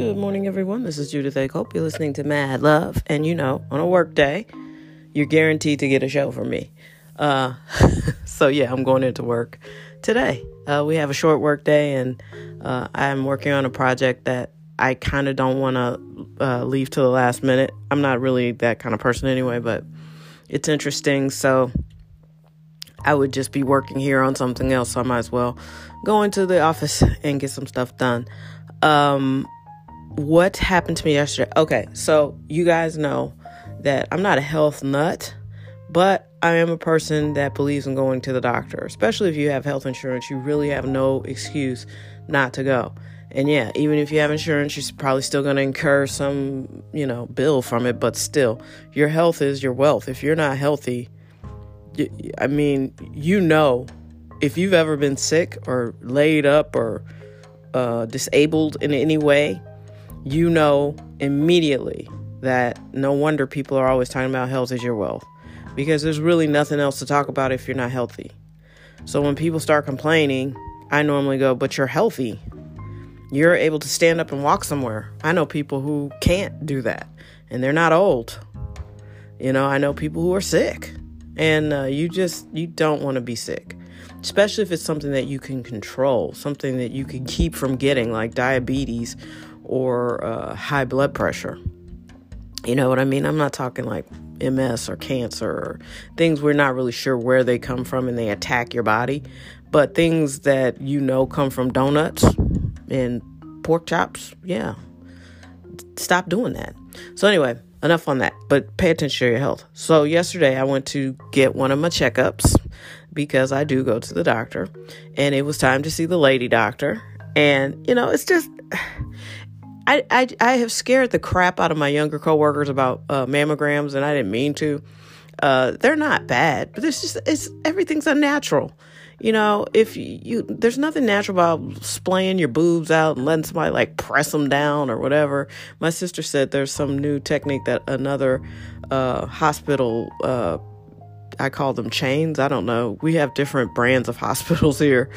Good morning, everyone. This is Judith A. Cope. You're listening to Mad Love. And you know, on a work day, you're guaranteed to get a show from me. Uh, so, yeah, I'm going into work today. Uh, we have a short work day, and uh, I'm working on a project that I kind of don't want to uh, leave to the last minute. I'm not really that kind of person anyway, but it's interesting. So, I would just be working here on something else, so I might as well go into the office and get some stuff done. Um, what happened to me yesterday? Okay, so you guys know that I'm not a health nut, but I am a person that believes in going to the doctor, especially if you have health insurance. You really have no excuse not to go. And yeah, even if you have insurance, you're probably still going to incur some, you know, bill from it, but still, your health is your wealth. If you're not healthy, I mean, you know, if you've ever been sick or laid up or uh, disabled in any way, you know immediately that no wonder people are always talking about health is your wealth because there's really nothing else to talk about if you're not healthy. So when people start complaining, I normally go, but you're healthy. You're able to stand up and walk somewhere. I know people who can't do that and they're not old. You know, I know people who are sick and uh, you just you don't want to be sick especially if it's something that you can control something that you can keep from getting like diabetes or uh, high blood pressure. You know what I mean? I'm not talking like MS or cancer or things we're not really sure where they come from and they attack your body, but things that you know come from donuts and pork chops. Yeah. Stop doing that. So, anyway, enough on that, but pay attention to your health. So, yesterday I went to get one of my checkups because I do go to the doctor, and it was time to see the lady doctor. And, you know, it's just I, I, I have scared the crap out of my younger coworkers about uh, mammograms, and I didn't mean to. Uh, they're not bad, but it's just it's everything's unnatural. You know, if you, there's nothing natural about splaying your boobs out and letting somebody like press them down or whatever. My sister said there's some new technique that another uh, hospital. Uh, I call them chains. I don't know. We have different brands of hospitals here,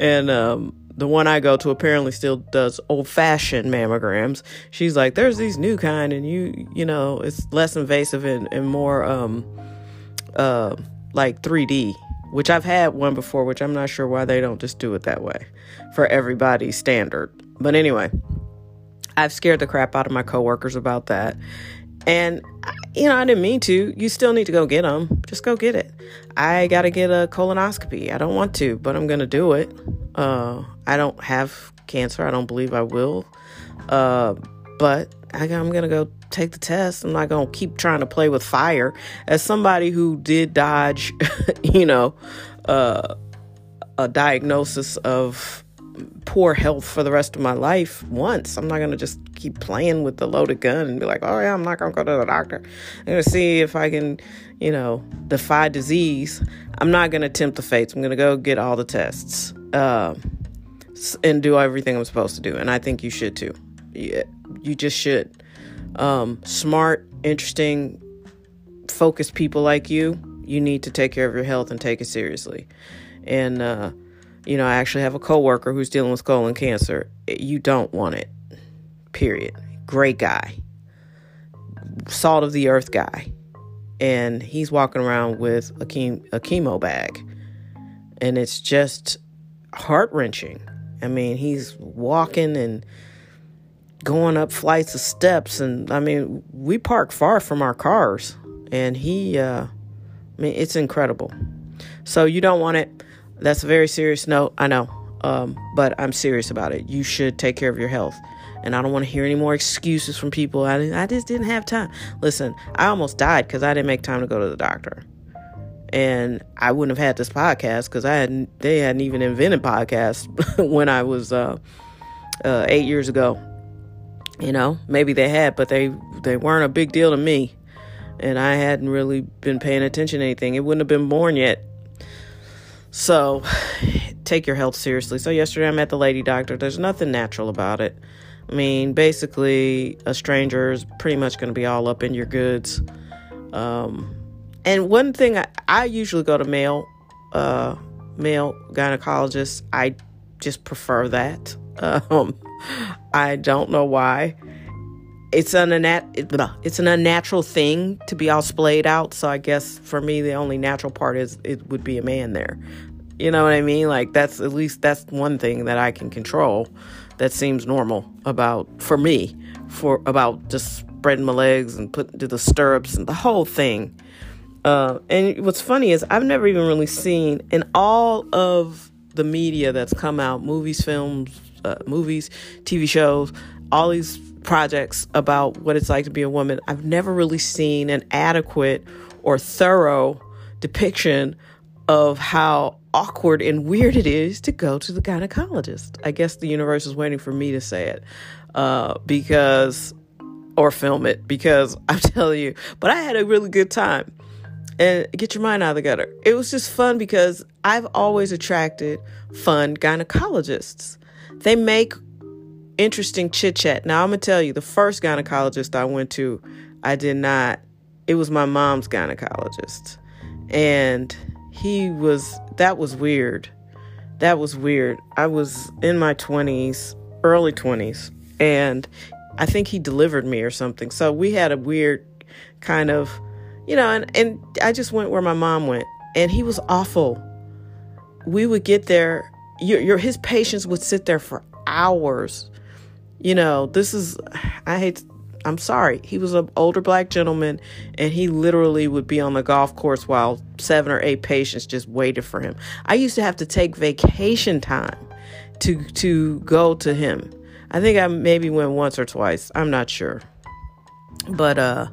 and um, the one I go to apparently still does old fashioned mammograms. She's like, there's these new kind, and you, you know, it's less invasive and, and more, um, uh, like 3D, which I've had one before, which I'm not sure why they don't just do it that way for everybody's standard. But anyway, I've scared the crap out of my coworkers about that. And, you know, I didn't mean to. You still need to go get them. Just go get it. I got to get a colonoscopy. I don't want to, but I'm going to do it. Uh, I don't have cancer. I don't believe I will. Uh, but I, am going to go take the test. I'm not going to keep trying to play with fire. As somebody who did dodge, you know, uh, a diagnosis of poor health for the rest of my life once. I'm not going to just keep playing with the loaded gun and be like, oh, yeah, I'm not going to go to the doctor. I'm going to see if I can, you know, defy disease. I'm not going to tempt the fates. I'm going to go get all the tests uh, and do everything I'm supposed to do. And I think you should too. You just should. Um, smart, interesting, focused people like you, you need to take care of your health and take it seriously. And, uh, you know, I actually have a coworker who's dealing with colon cancer. You don't want it. Period. Great guy. Salt of the earth guy. And he's walking around with a, chem- a chemo bag. And it's just heart wrenching. I mean, he's walking and going up flights of steps. And I mean, we park far from our cars. And he, uh, I mean, it's incredible. So you don't want it. That's a very serious note, I know, um, but I'm serious about it. You should take care of your health. And I don't want to hear any more excuses from people. I, I just didn't have time. Listen, I almost died because I didn't make time to go to the doctor. And I wouldn't have had this podcast because I hadn't, they hadn't even invented podcasts when I was uh, uh, eight years ago. You know, maybe they had, but they they weren't a big deal to me, and I hadn't really been paying attention to anything. It wouldn't have been born yet so take your health seriously. So yesterday I met the lady doctor. There's nothing natural about it. I mean, basically, a stranger is pretty much going to be all up in your goods. Um, and one thing I, I, usually go to male, uh, male gynecologists. I just prefer that. Um, I don't know why. It's an it's an unnatural thing to be all splayed out. So I guess for me, the only natural part is it would be a man there. You know what I mean? Like that's at least that's one thing that I can control. That seems normal about for me for about just spreading my legs and putting to the stirrups and the whole thing. Uh, and what's funny is I've never even really seen in all of the media that's come out, movies, films, uh, movies, TV shows, all these projects about what it's like to be a woman. I've never really seen an adequate or thorough depiction of how awkward and weird it is to go to the gynecologist. I guess the universe is waiting for me to say it uh, because, or film it because I'm telling you, but I had a really good time and get your mind out of the gutter. It was just fun because I've always attracted fun gynecologists. They make interesting chit chat. Now, I'm going to tell you the first gynecologist I went to, I did not, it was my mom's gynecologist. And he was, that was weird. That was weird. I was in my 20s, early 20s, and I think he delivered me or something. So we had a weird kind of you know, and, and I just went where my mom went, and he was awful. We would get there, your, your his patients would sit there for hours. You know, this is, I hate, I'm sorry. He was an older black gentleman, and he literally would be on the golf course while seven or eight patients just waited for him. I used to have to take vacation time to to go to him. I think I maybe went once or twice. I'm not sure. But uh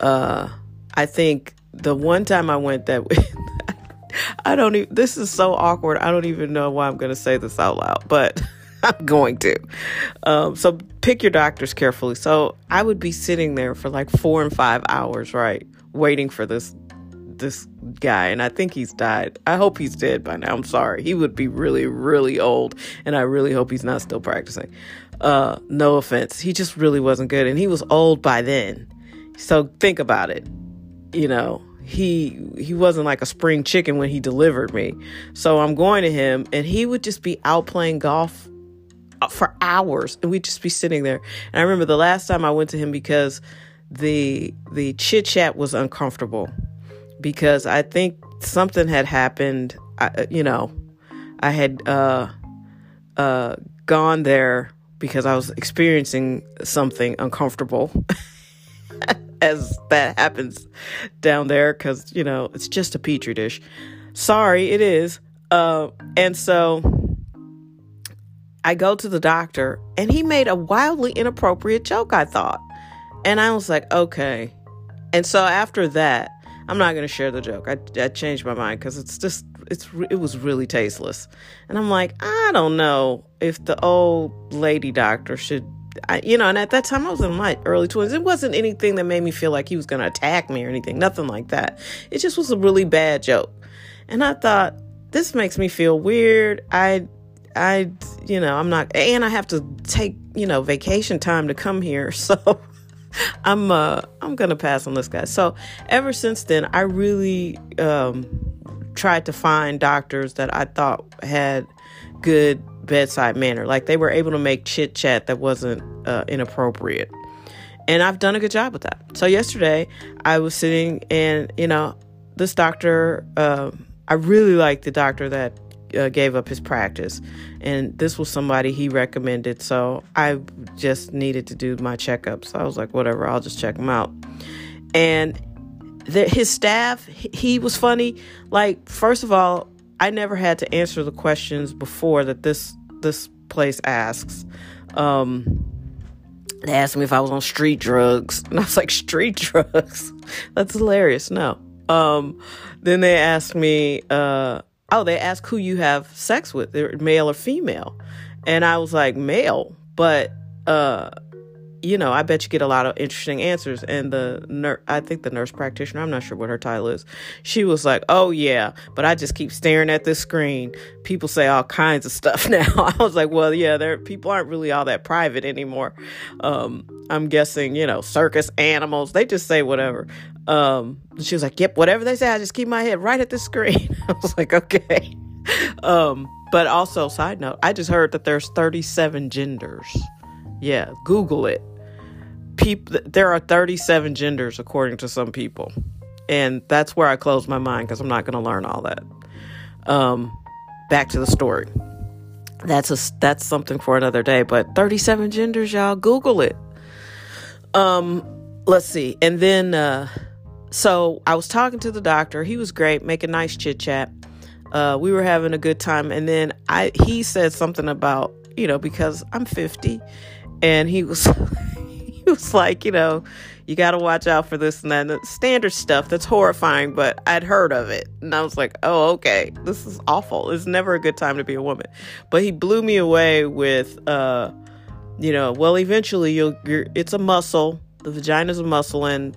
uh I think the one time I went that way, I don't even, this is so awkward. I don't even know why I'm going to say this out loud, but I'm going to. Um, so pick your doctors carefully. So I would be sitting there for like four and five hours, right? Waiting for this this guy and I think he's died. I hope he's dead by now. I'm sorry. He would be really, really old and I really hope he's not still practicing. Uh, no offense. He just really wasn't good and he was old by then. So think about it you know, he he wasn't like a spring chicken when he delivered me. So I'm going to him and he would just be out playing golf uh, for hours and we'd just be sitting there. And I remember the last time I went to him because the the chit chat was uncomfortable because I think something had happened, I, uh, you know, I had uh uh gone there because I was experiencing something uncomfortable. as that happens down there because, you know, it's just a petri dish. Sorry, it is. Uh, and so I go to the doctor and he made a wildly inappropriate joke, I thought. And I was like, okay. And so after that, I'm not going to share the joke. I, I changed my mind because it's just, it's, it was really tasteless. And I'm like, I don't know if the old lady doctor should I, you know, and at that time I was in my early 20s. It wasn't anything that made me feel like he was going to attack me or anything, nothing like that. It just was a really bad joke. And I thought, this makes me feel weird. I, I, you know, I'm not, and I have to take, you know, vacation time to come here. So I'm, uh, I'm going to pass on this guy. So ever since then, I really, um, tried to find doctors that I thought had good bedside manner. Like they were able to make chit chat that wasn't uh, inappropriate. And I've done a good job with that. So yesterday I was sitting and, you know, this doctor, uh, I really like the doctor that uh, gave up his practice. And this was somebody he recommended. So I just needed to do my checkup. So I was like, whatever, I'll just check him out. And the, his staff, he was funny. Like, first of all, I never had to answer the questions before that this this place asks. Um, they asked me if I was on street drugs, and I was like, "Street drugs? That's hilarious." No. Um, then they asked me, uh, "Oh, they asked who you have sex with, male or female," and I was like, "Male," but uh, you know, I bet you get a lot of interesting answers. And the nurse, I think the nurse practitioner, I'm not sure what her title is, she was like, Oh, yeah, but I just keep staring at this screen. People say all kinds of stuff now. I was like, Well, yeah, there people aren't really all that private anymore. Um, I'm guessing, you know, circus animals, they just say whatever. Um, she was like, Yep, whatever they say, I just keep my head right at the screen. I was like, Okay. Um, but also, side note, I just heard that there's 37 genders. Yeah, Google it. People, there are 37 genders according to some people, and that's where I close my mind because I'm not going to learn all that. Um, back to the story. That's a that's something for another day. But 37 genders, y'all. Google it. Um, let's see, and then uh, so I was talking to the doctor. He was great, making nice chit chat. Uh, we were having a good time, and then I he said something about you know because I'm 50, and he was was like you know you got to watch out for this and that and standard stuff that's horrifying, but I'd heard of it. And I was like, oh, okay, this is awful. It's never a good time to be a woman. But he blew me away with, uh, you know, well, eventually you'll, you're, it's a muscle. The vagina's a muscle and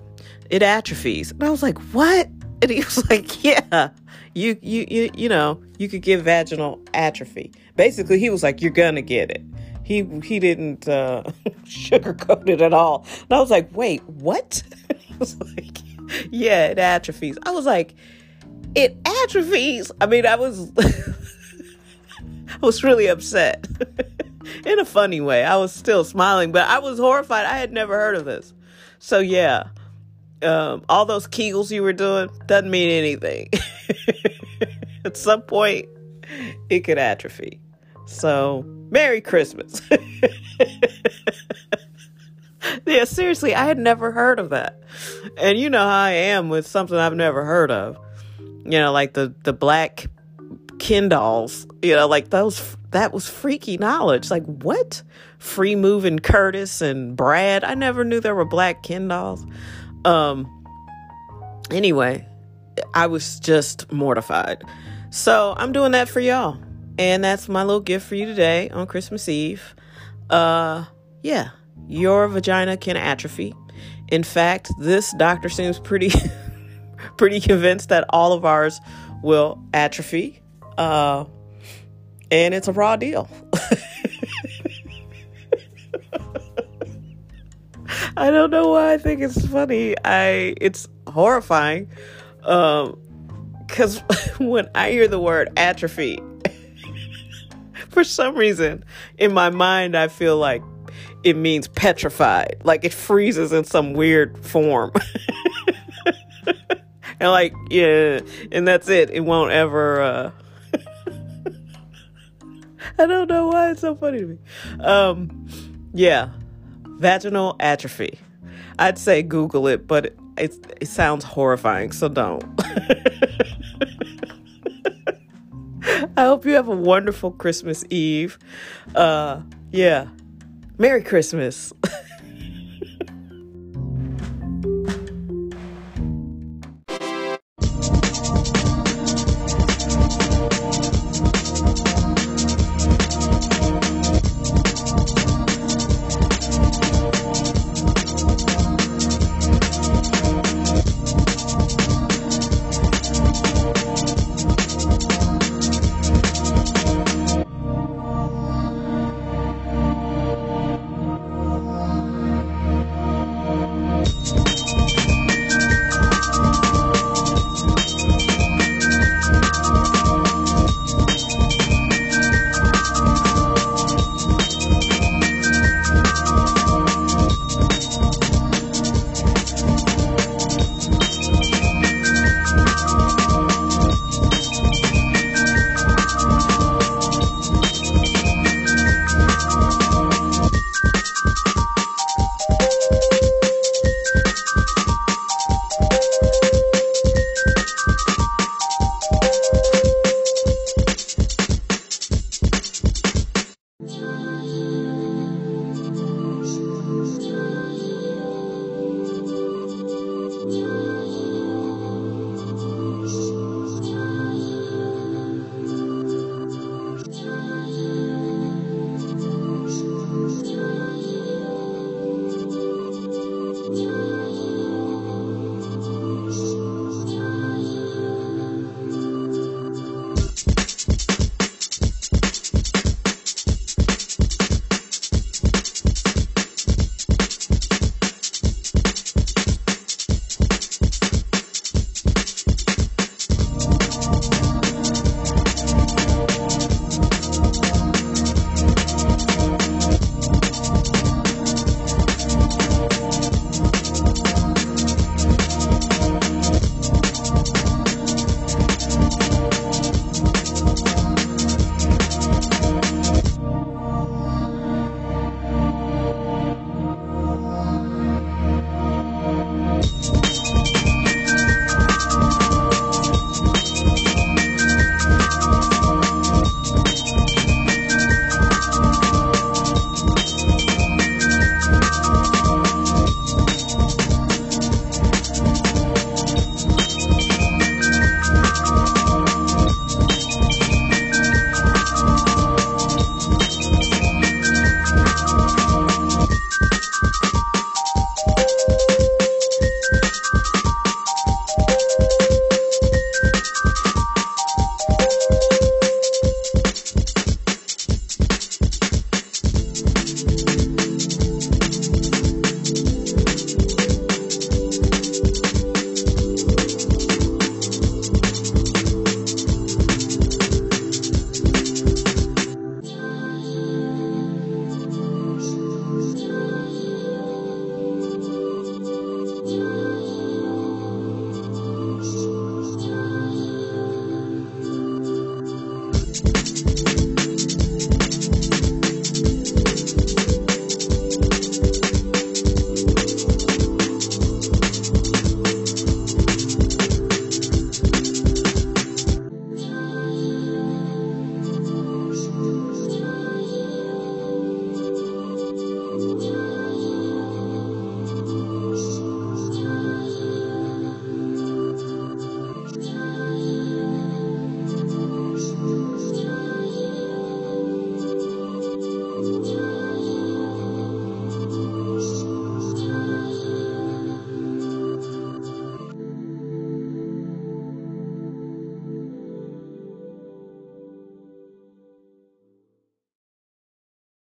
it atrophies. And I was like, what? And he was like, yeah, you, you, you, you know, you could get vaginal atrophy. Basically, he was like, you're going to get it he he didn't uh, sugarcoat it at all. And I was like, wait, what? he was like, yeah, it atrophies. I was like, it atrophies. I mean, I was I was really upset in a funny way. I was still smiling, but I was horrified. I had never heard of this. So yeah, um, all those Kegels you were doing doesn't mean anything. At some point, it could atrophy. So Merry Christmas. yeah, seriously, I had never heard of that. And you know how I am with something I've never heard of. You know, like the the black Ken dolls. You know, like those that was freaky knowledge. Like what? Free moving Curtis and Brad. I never knew there were black Ken dolls. Um anyway, I was just mortified. So I'm doing that for y'all. And that's my little gift for you today on Christmas Eve. Uh, yeah, your vagina can atrophy. In fact, this doctor seems pretty pretty convinced that all of ours will atrophy. Uh, and it's a raw deal. I don't know why I think it's funny. I it's horrifying. Um, cuz when I hear the word atrophy, for some reason, in my mind, I feel like it means petrified, like it freezes in some weird form. and like, yeah, and that's it. It won't ever. Uh... I don't know why it's so funny to me. Um, yeah, vaginal atrophy. I'd say Google it, but it, it, it sounds horrifying, so don't. I hope you have a wonderful Christmas Eve. Uh, yeah. Merry Christmas.